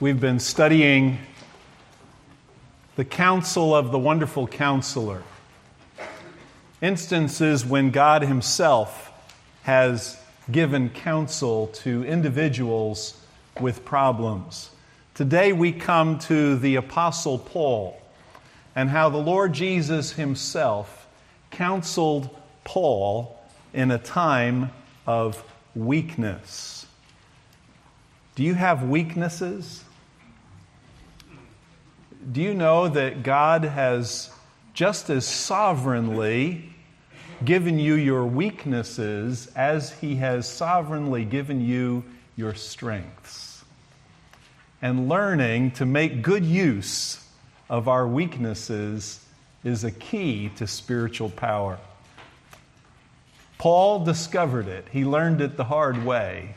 We've been studying the counsel of the wonderful counselor. Instances when God Himself has given counsel to individuals with problems. Today we come to the Apostle Paul and how the Lord Jesus Himself counseled Paul in a time of weakness. Do you have weaknesses? Do you know that God has just as sovereignly given you your weaknesses as He has sovereignly given you your strengths? And learning to make good use of our weaknesses is a key to spiritual power. Paul discovered it, he learned it the hard way.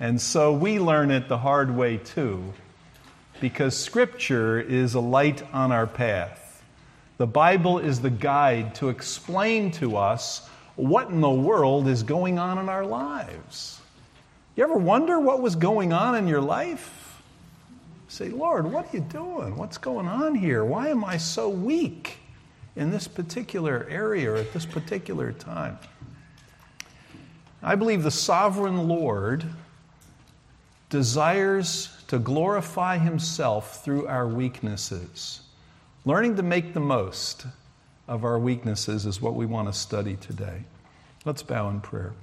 And so we learn it the hard way too because Scripture is a light on our path. The Bible is the guide to explain to us what in the world is going on in our lives. You ever wonder what was going on in your life? Say, Lord, what are you doing? What's going on here? Why am I so weak in this particular area or at this particular time? I believe the sovereign Lord desires to glorify Himself through our weaknesses. Learning to make the most of our weaknesses is what we want to study today. Let's bow in prayer.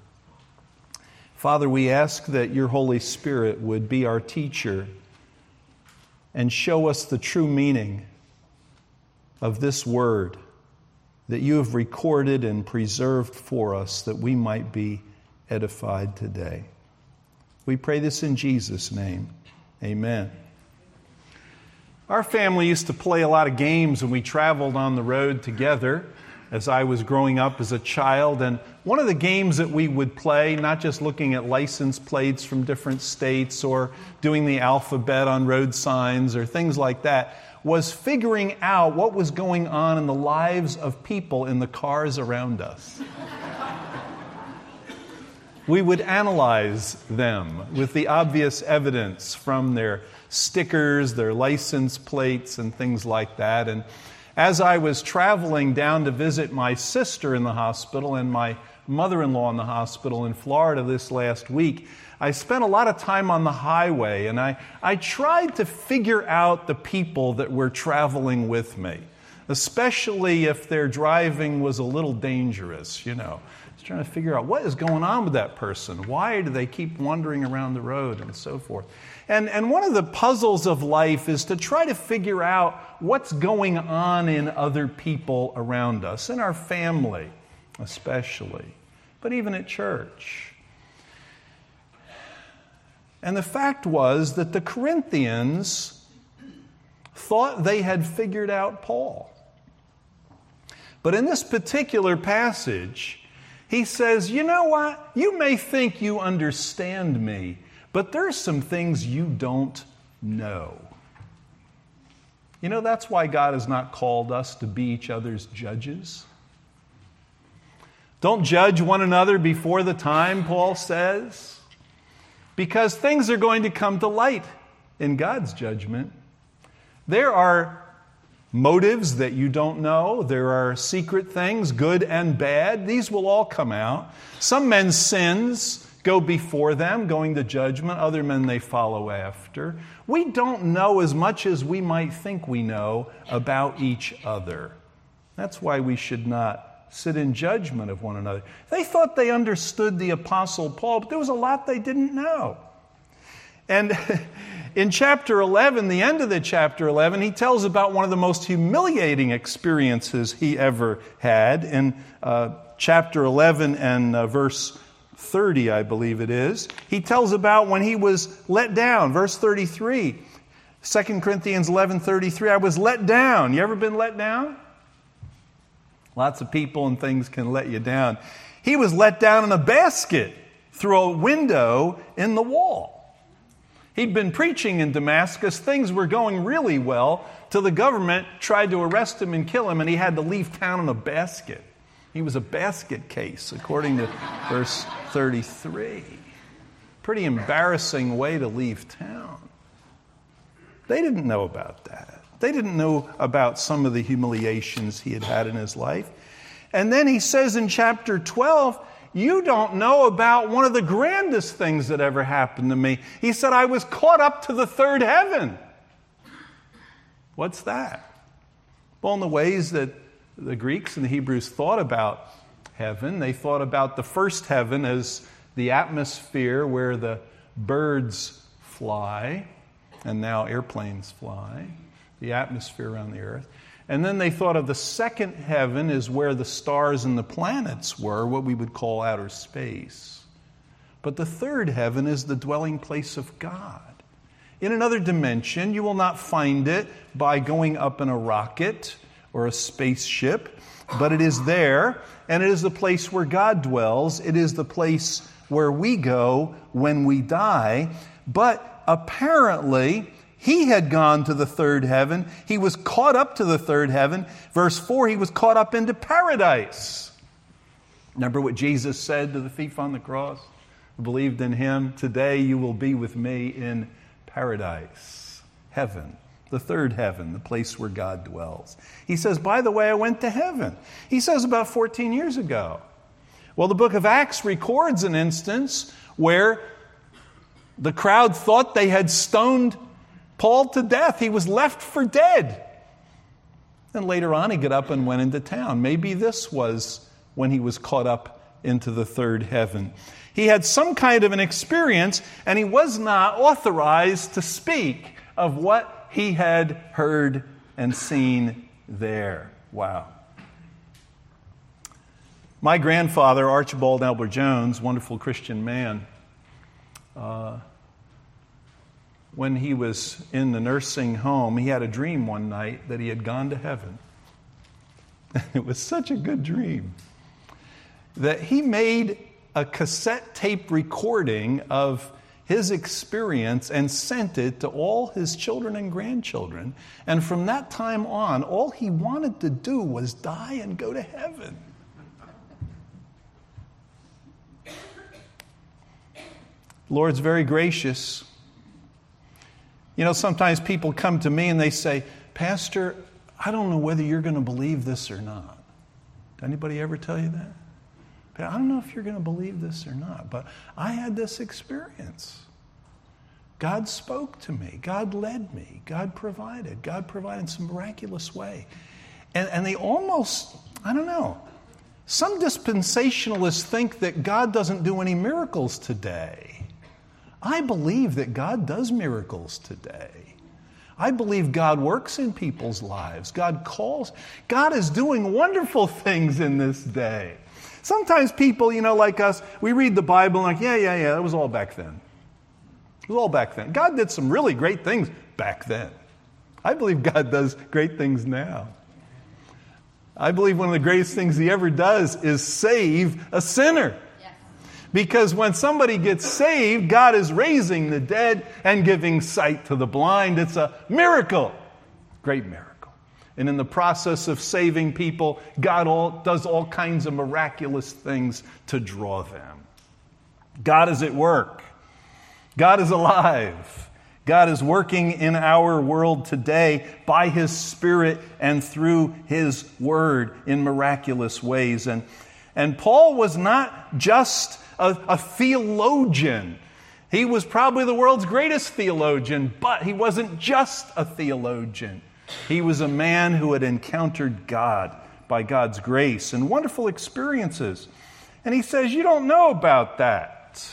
Father, we ask that your Holy Spirit would be our teacher and show us the true meaning of this word that you have recorded and preserved for us that we might be edified today. We pray this in Jesus' name. Amen. Our family used to play a lot of games and we traveled on the road together as I was growing up as a child. And one of the games that we would play, not just looking at license plates from different states or doing the alphabet on road signs or things like that, was figuring out what was going on in the lives of people in the cars around us we would analyze them with the obvious evidence from their stickers, their license plates, and things like that. And as I was traveling down to visit my sister in the hospital and my mother in law in the hospital in Florida this last week, I spent a lot of time on the highway and I, I tried to figure out the people that were traveling with me, especially if their driving was a little dangerous, you know Just trying to figure out what is going on with that person. Why do they keep wandering around the road and so forth? And, and one of the puzzles of life is to try to figure out what's going on in other people around us, in our family especially, but even at church. And the fact was that the Corinthians thought they had figured out Paul. But in this particular passage, he says, You know what? You may think you understand me, but there's some things you don't know. You know, that's why God has not called us to be each other's judges. Don't judge one another before the time, Paul says, because things are going to come to light in God's judgment. There are motives that you don't know. There are secret things, good and bad. These will all come out. Some men's sins go before them, going to judgment. Other men they follow after. We don't know as much as we might think we know about each other. That's why we should not sit in judgment of one another. They thought they understood the Apostle Paul, but there was a lot they didn't know. And in chapter 11, the end of the chapter 11, he tells about one of the most humiliating experiences he ever had. In uh, chapter 11 and uh, verse 30, I believe it is, he tells about when he was let down. Verse 33, 2 Corinthians 11 33, I was let down. You ever been let down? Lots of people and things can let you down. He was let down in a basket through a window in the wall. He'd been preaching in Damascus. Things were going really well till the government tried to arrest him and kill him, and he had to leave town in a basket. He was a basket case, according to verse 33. Pretty embarrassing way to leave town. They didn't know about that. They didn't know about some of the humiliations he had had in his life. And then he says in chapter 12, You don't know about one of the grandest things that ever happened to me. He said, I was caught up to the third heaven. What's that? Well, in the ways that the Greeks and the Hebrews thought about heaven, they thought about the first heaven as the atmosphere where the birds fly, and now airplanes fly, the atmosphere around the earth. And then they thought of the second heaven as where the stars and the planets were, what we would call outer space. But the third heaven is the dwelling place of God. In another dimension, you will not find it by going up in a rocket or a spaceship, but it is there, and it is the place where God dwells. It is the place where we go when we die. But apparently, he had gone to the third heaven. He was caught up to the third heaven. Verse 4, he was caught up into paradise. Remember what Jesus said to the thief on the cross? Who believed in him, today you will be with me in paradise, heaven, the third heaven, the place where God dwells. He says, By the way, I went to heaven. He says about 14 years ago. Well, the book of Acts records an instance where the crowd thought they had stoned Paul to death. He was left for dead. And later on, he got up and went into town. Maybe this was when he was caught up into the third heaven. He had some kind of an experience, and he was not authorized to speak of what he had heard and seen there. Wow. My grandfather, Archibald Albert Jones, wonderful Christian man, uh, when he was in the nursing home, he had a dream one night that he had gone to heaven. it was such a good dream that he made a cassette tape recording of his experience and sent it to all his children and grandchildren. And from that time on, all he wanted to do was die and go to heaven. Lord's very gracious. You know, sometimes people come to me and they say, Pastor, I don't know whether you're going to believe this or not. Did anybody ever tell you that? I don't know if you're going to believe this or not, but I had this experience. God spoke to me. God led me. God provided. God provided in some miraculous way. And, and they almost, I don't know, some dispensationalists think that God doesn't do any miracles today. I believe that God does miracles today. I believe God works in people's lives. God calls. God is doing wonderful things in this day. Sometimes people, you know, like us, we read the Bible and like, yeah, yeah, yeah, that was all back then. It was all back then. God did some really great things back then. I believe God does great things now. I believe one of the greatest things He ever does is save a sinner. Because when somebody gets saved, God is raising the dead and giving sight to the blind. It's a miracle. Great miracle. And in the process of saving people, God all, does all kinds of miraculous things to draw them. God is at work. God is alive. God is working in our world today by His Spirit and through His Word in miraculous ways. And, and Paul was not just a, a theologian. He was probably the world's greatest theologian, but he wasn't just a theologian. He was a man who had encountered God by God's grace and wonderful experiences. And he says, You don't know about that.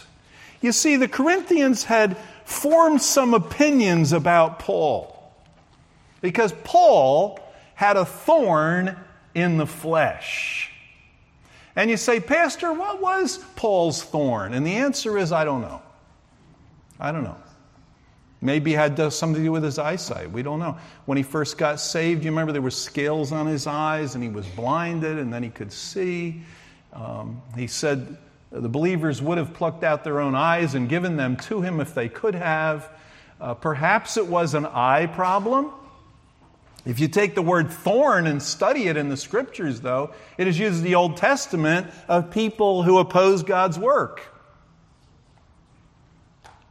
You see, the Corinthians had formed some opinions about Paul because Paul had a thorn in the flesh. And you say, Pastor, what was Paul's thorn? And the answer is, I don't know. I don't know. Maybe it had something to do with his eyesight. We don't know. When he first got saved, you remember there were scales on his eyes and he was blinded and then he could see. Um, he said the believers would have plucked out their own eyes and given them to him if they could have. Uh, perhaps it was an eye problem. If you take the word thorn and study it in the scriptures, though, it is used in the Old Testament of people who oppose God's work.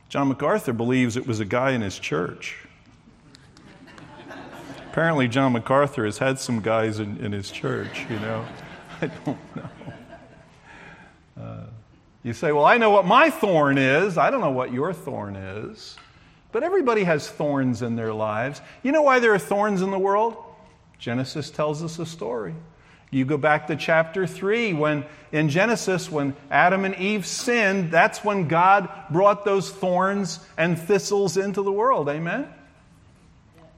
John MacArthur believes it was a guy in his church. Apparently, John MacArthur has had some guys in, in his church, you know. I don't know. Uh, you say, Well, I know what my thorn is. I don't know what your thorn is. But everybody has thorns in their lives. You know why there are thorns in the world? Genesis tells us a story. You go back to chapter 3 when in Genesis when Adam and Eve sinned, that's when God brought those thorns and thistles into the world. Amen.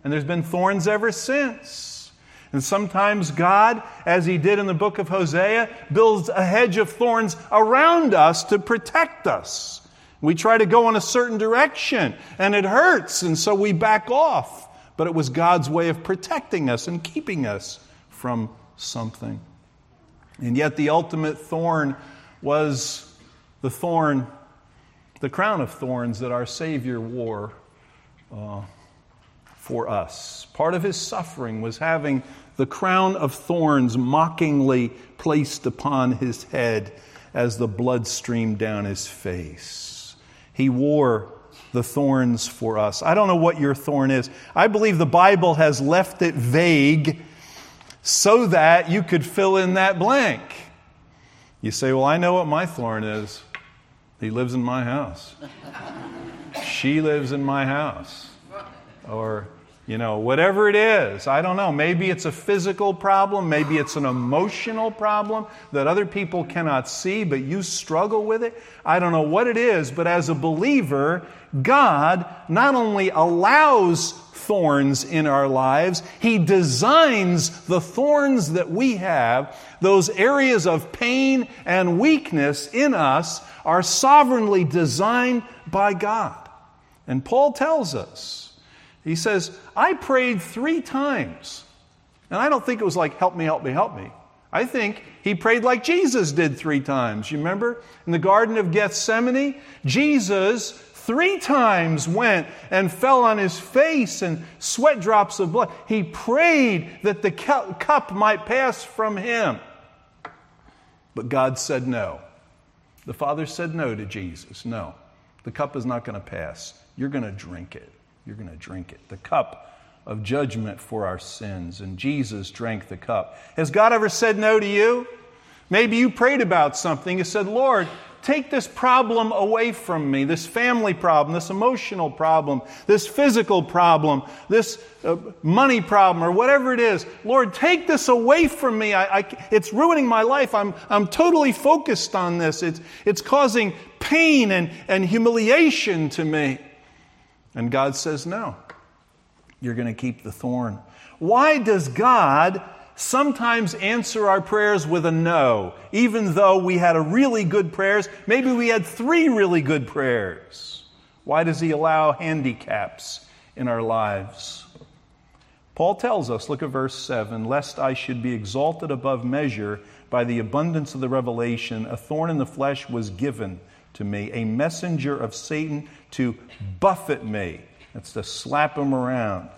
And there's been thorns ever since. And sometimes God, as he did in the book of Hosea, builds a hedge of thorns around us to protect us. We try to go in a certain direction and it hurts, and so we back off. But it was God's way of protecting us and keeping us from something. And yet, the ultimate thorn was the thorn, the crown of thorns that our Savior wore uh, for us. Part of his suffering was having the crown of thorns mockingly placed upon his head as the blood streamed down his face. He wore the thorns for us. I don't know what your thorn is. I believe the Bible has left it vague so that you could fill in that blank. You say, Well, I know what my thorn is. He lives in my house. she lives in my house. Or, you know, whatever it is. I don't know. Maybe it's a physical problem. Maybe it's an emotional problem that other people cannot see, but you struggle with it. I don't know what it is, but as a believer, God not only allows thorns in our lives. He designs the thorns that we have, those areas of pain and weakness in us, are sovereignly designed by God. And Paul tells us, he says, I prayed three times. And I don't think it was like, help me, help me, help me. I think he prayed like Jesus did three times. You remember in the Garden of Gethsemane? Jesus three times went and fell on his face and sweat drops of blood. He prayed that the cup might pass from him. But God said no. The Father said no to Jesus. No, the cup is not going to pass. You're going to drink it. You're going to drink it. The cup of judgment for our sins. And Jesus drank the cup. Has God ever said no to you? Maybe you prayed about something. You said, Lord, take this problem away from me this family problem, this emotional problem, this physical problem, this uh, money problem, or whatever it is. Lord, take this away from me. I, I, it's ruining my life. I'm, I'm totally focused on this. It's, it's causing pain and, and humiliation to me. And God says, No, you're going to keep the thorn. Why does God sometimes answer our prayers with a no, even though we had a really good prayers. Maybe we had three really good prayers. Why does He allow handicaps in our lives? Paul tells us, look at verse 7 lest I should be exalted above measure by the abundance of the revelation, a thorn in the flesh was given to me, a messenger of Satan to buffet me. That's to slap him around.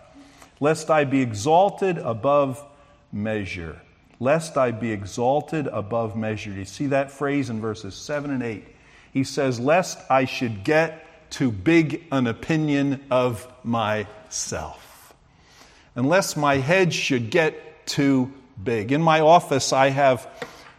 Lest I be exalted above measure, lest I be exalted above measure. You see that phrase in verses 7 and 8? He says, Lest I should get too big an opinion of myself, unless my head should get too big. In my office, I have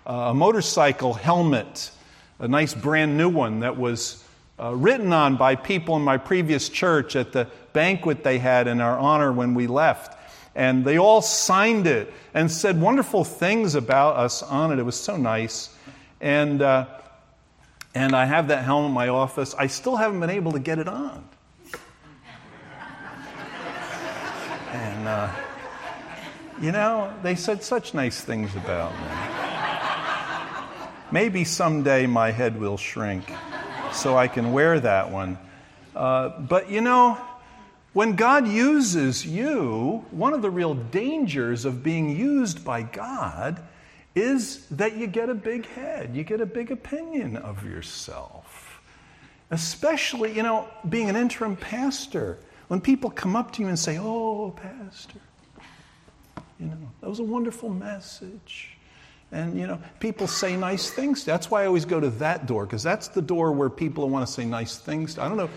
uh, a motorcycle helmet, a nice brand new one that was uh, written on by people in my previous church at the banquet they had in our honor when we left and they all signed it and said wonderful things about us on it. It was so nice. And, uh, and I have that helmet in my office. I still haven't been able to get it on. And, uh, you know, they said such nice things about me. Maybe someday my head will shrink so I can wear that one. Uh, but, you know, when God uses you, one of the real dangers of being used by God is that you get a big head, you get a big opinion of yourself. Especially, you know, being an interim pastor, when people come up to you and say, Oh, Pastor, you know, that was a wonderful message. And, you know, people say nice things. That's why I always go to that door, because that's the door where people want to say nice things. I don't know.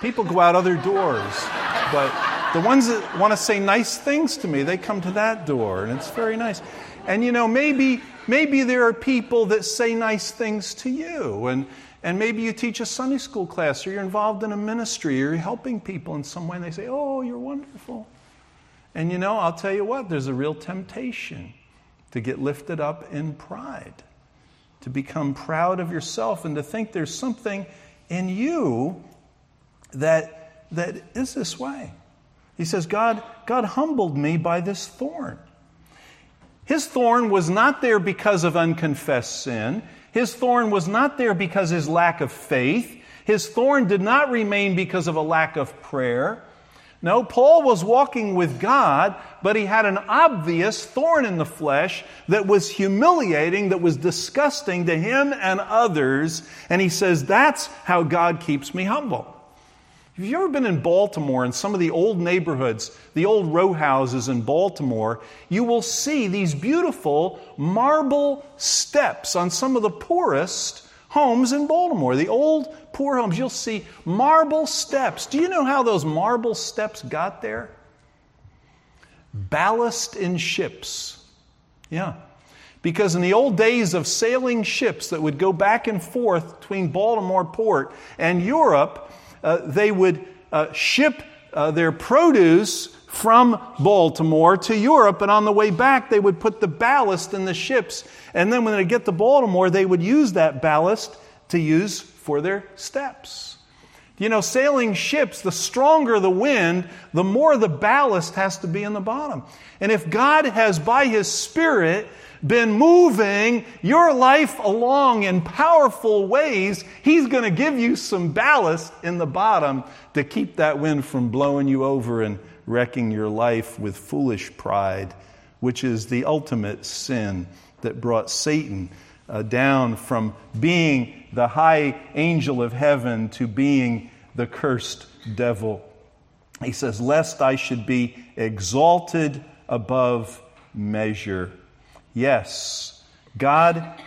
People go out other doors. But The ones that want to say nice things to me, they come to that door, and it's very nice. And you know, maybe maybe there are people that say nice things to you, and and maybe you teach a Sunday school class, or you're involved in a ministry, or you're helping people in some way, and they say, "Oh, you're wonderful." And you know, I'll tell you what, there's a real temptation to get lifted up in pride, to become proud of yourself, and to think there's something in you that, that is this way. He says, God, God humbled me by this thorn. His thorn was not there because of unconfessed sin. His thorn was not there because his lack of faith. His thorn did not remain because of a lack of prayer. No, Paul was walking with God, but he had an obvious thorn in the flesh that was humiliating, that was disgusting to him and others. And he says, That's how God keeps me humble. Have you ever been in Baltimore in some of the old neighborhoods, the old row houses in Baltimore? You will see these beautiful marble steps on some of the poorest homes in Baltimore. The old poor homes, you'll see marble steps. Do you know how those marble steps got there? Ballast in ships. Yeah. Because in the old days of sailing ships that would go back and forth between Baltimore port and Europe, uh, they would uh, ship uh, their produce from Baltimore to Europe, and on the way back, they would put the ballast in the ships. And then when they get to Baltimore, they would use that ballast to use for their steps. You know, sailing ships, the stronger the wind, the more the ballast has to be in the bottom. And if God has, by His Spirit, been moving your life along in powerful ways, He's going to give you some ballast in the bottom to keep that wind from blowing you over and wrecking your life with foolish pride, which is the ultimate sin that brought Satan uh, down from being the high angel of heaven to being the cursed devil. He says, Lest I should be exalted above measure. Yes, God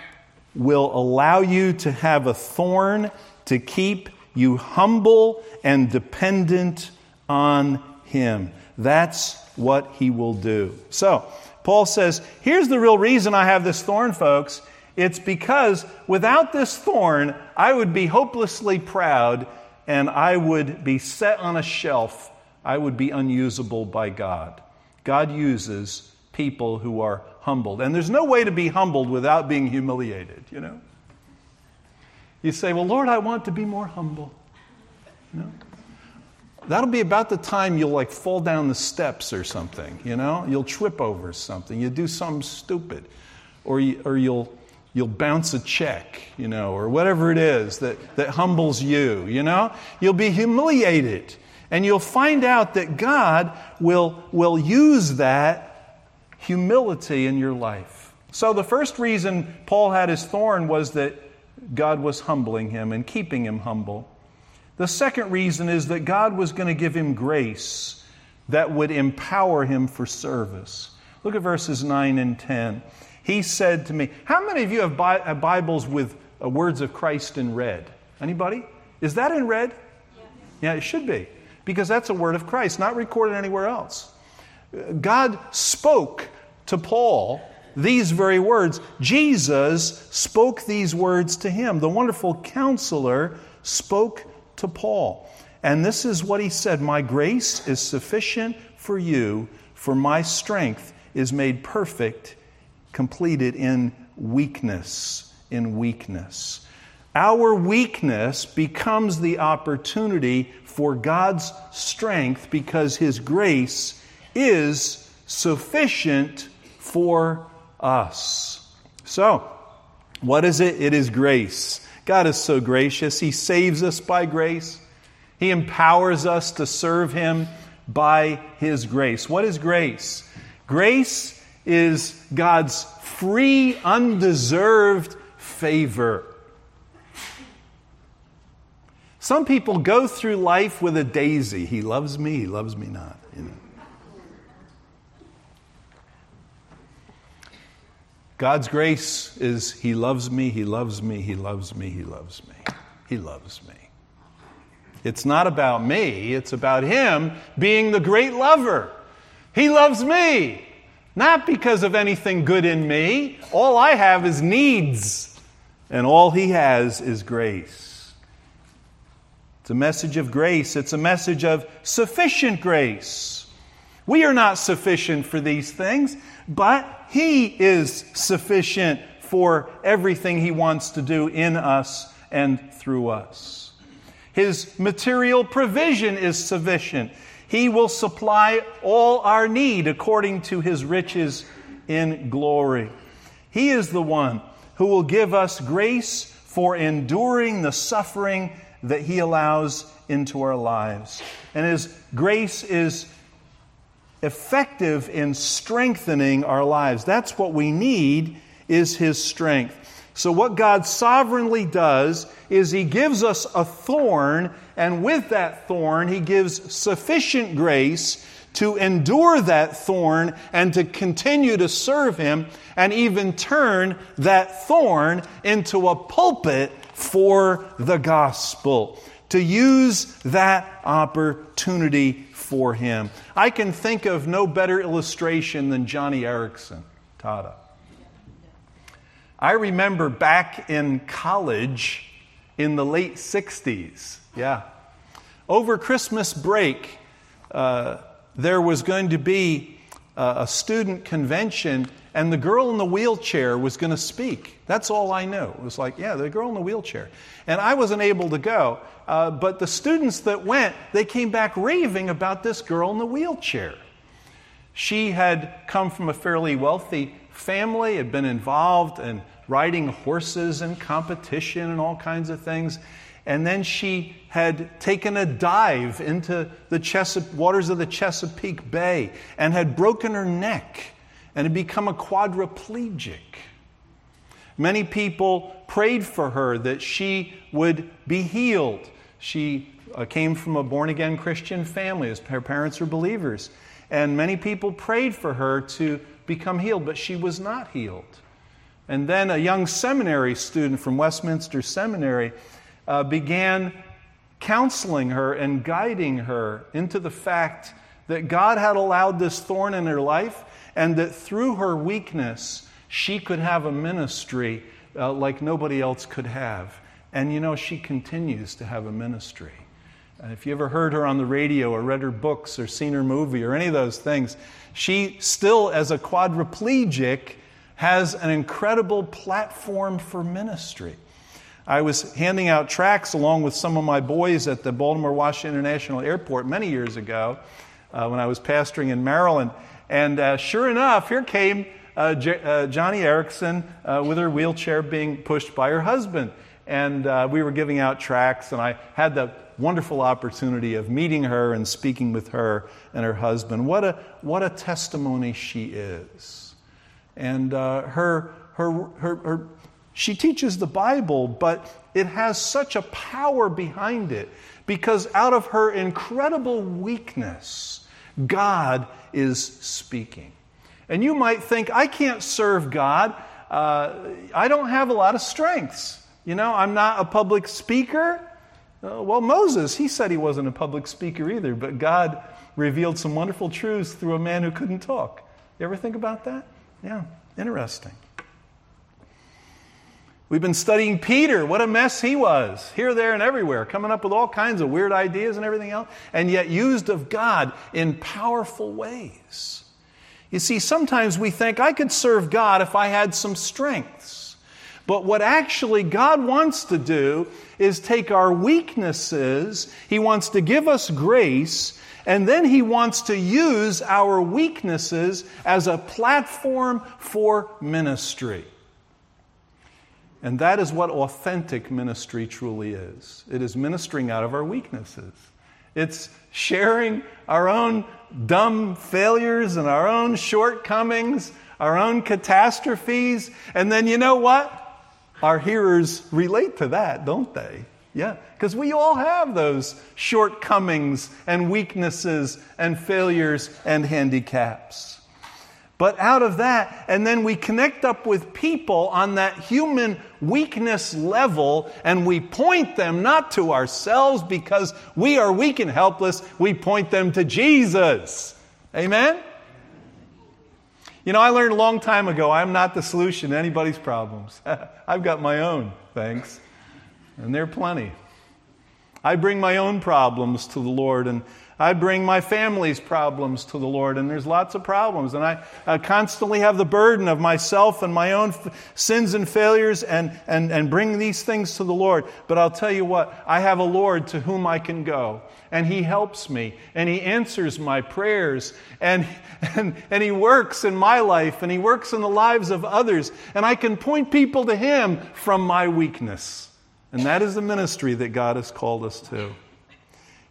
will allow you to have a thorn to keep you humble and dependent on Him. That's what He will do. So, Paul says, here's the real reason I have this thorn, folks. It's because without this thorn, I would be hopelessly proud and I would be set on a shelf. I would be unusable by God. God uses people who are humbled. And there's no way to be humbled without being humiliated, you know? You say, Well, Lord, I want to be more humble. You know? That'll be about the time you'll like fall down the steps or something, you know? You'll trip over something. You do something stupid. Or, you, or you'll, you'll bounce a check, you know, or whatever it is that, that humbles you, you know? You'll be humiliated. And you'll find out that God will, will use that humility in your life. So, the first reason Paul had his thorn was that God was humbling him and keeping him humble. The second reason is that God was going to give him grace that would empower him for service. Look at verses 9 and 10. He said to me, How many of you have Bibles with uh, words of Christ in red? Anybody? Is that in red? Yeah, it should be, because that's a word of Christ, not recorded anywhere else. God spoke to Paul these very words. Jesus spoke these words to him. The wonderful counselor spoke to Paul. And this is what he said My grace is sufficient for you, for my strength is made perfect, completed in weakness. In weakness. Our weakness becomes the opportunity for God's strength because his grace is sufficient for us. So, what is it? It is grace. God is so gracious. He saves us by grace. He empowers us to serve Him by His grace. What is grace? Grace is God's free, undeserved favor. Some people go through life with a daisy. He loves me, he loves me not. You know. God's grace is He loves me, He loves me, He loves me, He loves me. He loves me. It's not about me, it's about Him being the great lover. He loves me, not because of anything good in me. All I have is needs, and all He has is grace. It's a message of grace, it's a message of sufficient grace. We are not sufficient for these things, but He is sufficient for everything He wants to do in us and through us. His material provision is sufficient. He will supply all our need according to His riches in glory. He is the one who will give us grace for enduring the suffering that He allows into our lives. And His grace is effective in strengthening our lives. That's what we need is his strength. So what God sovereignly does is he gives us a thorn and with that thorn he gives sufficient grace to endure that thorn and to continue to serve him and even turn that thorn into a pulpit for the gospel to use that opportunity for him. I can think of no better illustration than Joni Eareckson. Tada. I remember back in college in the late 60s, yeah. Over Christmas break, uh, there was going to be a student convention, and the girl in the wheelchair was going to speak. That's all I knew. It was like, yeah, the girl in the wheelchair. And I wasn't able to go. Uh, but the students that went, they came back raving about this girl in the wheelchair. She had come from a fairly wealthy family, had been involved in riding horses and competition and all kinds of things. And then she had taken a dive into the Chesa- waters of the Chesapeake Bay and had broken her neck and had become a quadriplegic. Many people prayed for her that she would be healed. She uh, came from a born again Christian family, her parents were believers. And many people prayed for her to become healed, but she was not healed. And then a young seminary student from Westminster Seminary uh, began counseling her and guiding her into the fact that God had allowed this thorn in her life and that through her weakness, she could have a ministry uh, like nobody else could have. And you know, she continues to have a ministry. If you ever heard her on the radio or read her books or seen her movie or any of those things, she still, as a quadriplegic, has an incredible platform for ministry. I was handing out tracts along with some of my boys at the Baltimore Washington International Airport many years ago uh, when I was pastoring in Maryland. And uh, sure enough, here came uh, J- uh, Joni Eareckson uh, with her wheelchair being pushed by her husband. And uh, we were giving out tracts, and I had the wonderful opportunity of meeting her and speaking with her and her husband. What a, what a testimony she is. And her, her, her, her she teaches the Bible, but it has such a power behind it because out of her incredible weakness, God is speaking. And you might think, I can't serve God. Uh, I don't have a lot of strengths. You know, I'm not a public speaker. Uh, well, Moses, he said he wasn't a public speaker either, but God revealed some wonderful truths through a man who couldn't talk. You ever think about that? Yeah, interesting. We've been studying Peter. What a mess he was, here, there, and everywhere, coming up with all kinds of weird ideas and everything else, and yet used of God in powerful ways. You see, sometimes we think I could serve God if I had some strengths. But what actually God wants to do is take our weaknesses, He wants to give us grace, and then He wants to use our weaknesses as a platform for ministry. And that is what authentic ministry truly is it is ministering out of our weaknesses. It's sharing our own dumb failures and our own shortcomings, our own catastrophes. And then you know what? Our hearers relate to that, don't they? Yeah, because we all have those shortcomings and weaknesses and failures and handicaps. But out of that, and then we connect up with people on that human weakness level, and we point them not to ourselves because we are weak and helpless, we point them to Jesus. Amen? You know, I learned a long time ago I'm not the solution to anybody's problems. I've got my own, thanks. And there are plenty. I bring my own problems to the Lord, and I bring my family's problems to the Lord, and there's lots of problems. And I, I constantly have the burden of myself and my own f- sins and failures and, and, and bring these things to the Lord. But I'll tell you what, I have a Lord to whom I can go, and He helps me, and He answers my prayers, and, and, and He works in my life, and He works in the lives of others, and I can point people to Him from my weakness. And that is the ministry that God has called us to.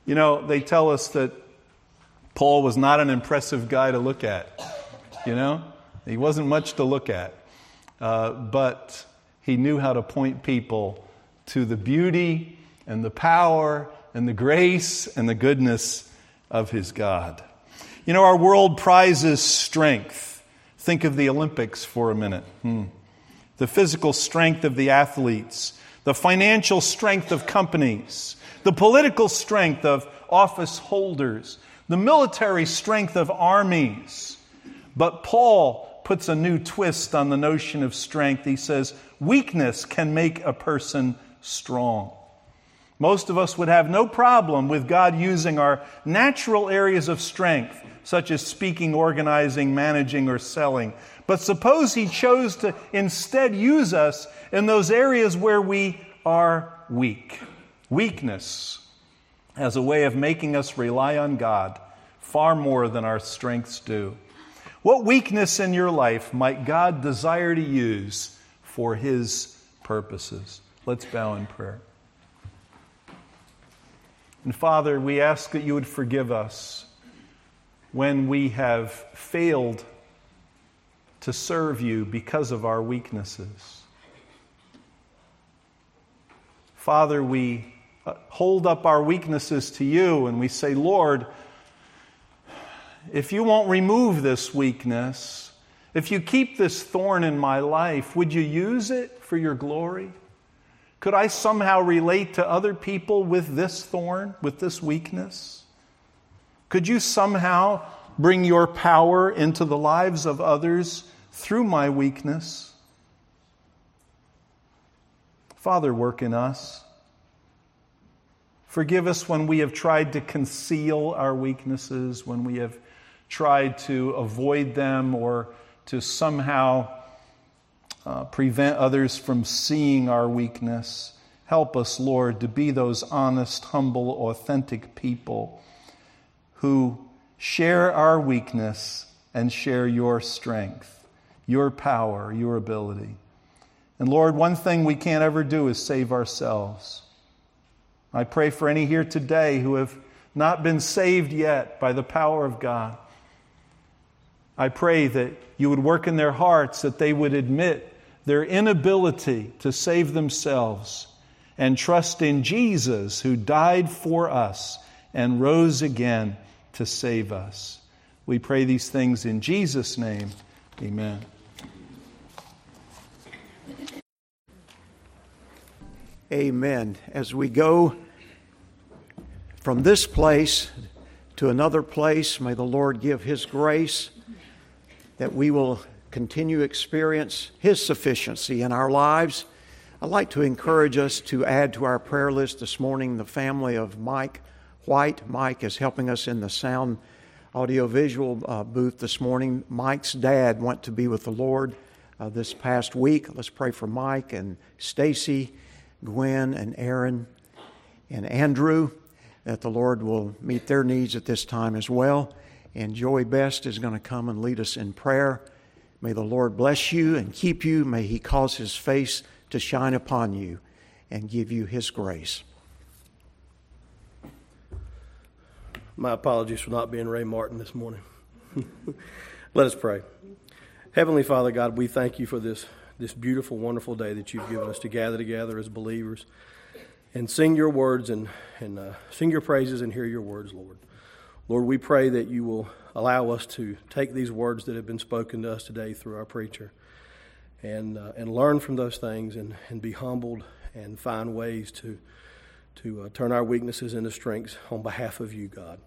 You know, they tell us that Paul was not an impressive guy to look at. You know, he wasn't much to look at. Uh, but he knew how to point people to the beauty and the power and the grace and the goodness of his God. You know, our world prizes strength. Think of the Olympics for a minute. Hmm. The physical strength of the athletes, the financial strength of companies, the political strength of office holders, the military strength of armies. But Paul puts a new twist on the notion of strength. He says, weakness can make a person strong. Most of us would have no problem with God using our natural areas of strength, such as speaking, organizing, managing, or selling. But suppose He chose to instead use us in those areas where we are weak weakness as a way of making us rely on God far more than our strengths do. What weakness in your life might God desire to use for His purposes? Let's bow in prayer. And Father, we ask that you would forgive us when we have failed to serve you because of our weaknesses. Father, we uh, hold up our weaknesses to you and we say, Lord, if you won't remove this weakness, if you keep this thorn in my life, would you use it for your glory? Could I somehow relate to other people with this thorn, with this weakness? Could you somehow bring your power into the lives of others through my weakness? Father, work in us. Forgive us when we have tried to conceal our weaknesses, when we have tried to avoid them or to somehow uh, prevent others from seeing our weakness. Help us, Lord, to be those honest, humble, authentic people who share our weakness and share your strength, your power, your ability. And Lord, one thing we can't ever do is save ourselves. I pray for any here today who have not been saved yet by the power of God. I pray that you would work in their hearts, that they would admit their inability to save themselves and trust in Jesus who died for us and rose again to save us. We pray these things in Jesus' name. Amen. Amen. As we go from this place to another place, may the Lord give His grace that we will continue experience His sufficiency in our lives. I'd like to encourage us to add to our prayer list this morning the family of Mike White. Mike is helping us in the sound audiovisual uh, booth this morning. Mike's dad went to be with the Lord uh, this past week. Let's pray for Mike and Stacy Gwen and Aaron and Andrew, that the Lord will meet their needs at this time as well. And Joey Best is going to come and lead us in prayer. May the Lord bless you and keep you. May He cause His face to shine upon you and give you His grace. My apologies for not being Ray Martin this morning. Let us pray. Heavenly Father God, we thank you for this this beautiful, wonderful day that you've given us to gather together as believers and sing your words and, and uh, sing your praises and hear your words, Lord. Lord, we pray that you will allow us to take these words that have been spoken to us today through our preacher and, uh, and learn from those things and, and be humbled and find ways to, to uh, turn our weaknesses into strengths on behalf of you, God.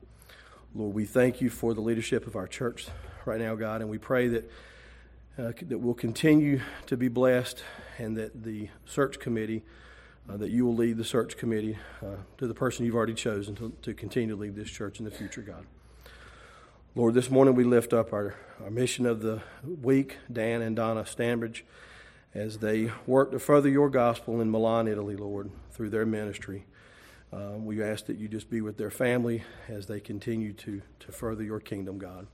Lord, we thank you for the leadership of our church right now, God, and we pray that, uh, that we'll continue to be blessed and that the search committee, uh, that you will lead the search committee uh, to the person you've already chosen to, to continue to lead this church in the future, God. Lord, this morning we lift up our, our mission of the week, Dan and Donna Stanbridge, as they work to further your gospel in Milan, Italy, Lord, through their ministry. Uh, we ask that you just be with their family as they continue to, to further your kingdom, God.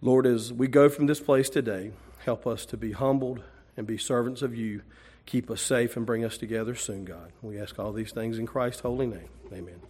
Lord, as we go from this place today, help us to be humbled and be servants of you. Keep us safe and bring us together soon, God. We ask all these things in Christ's holy name. Amen.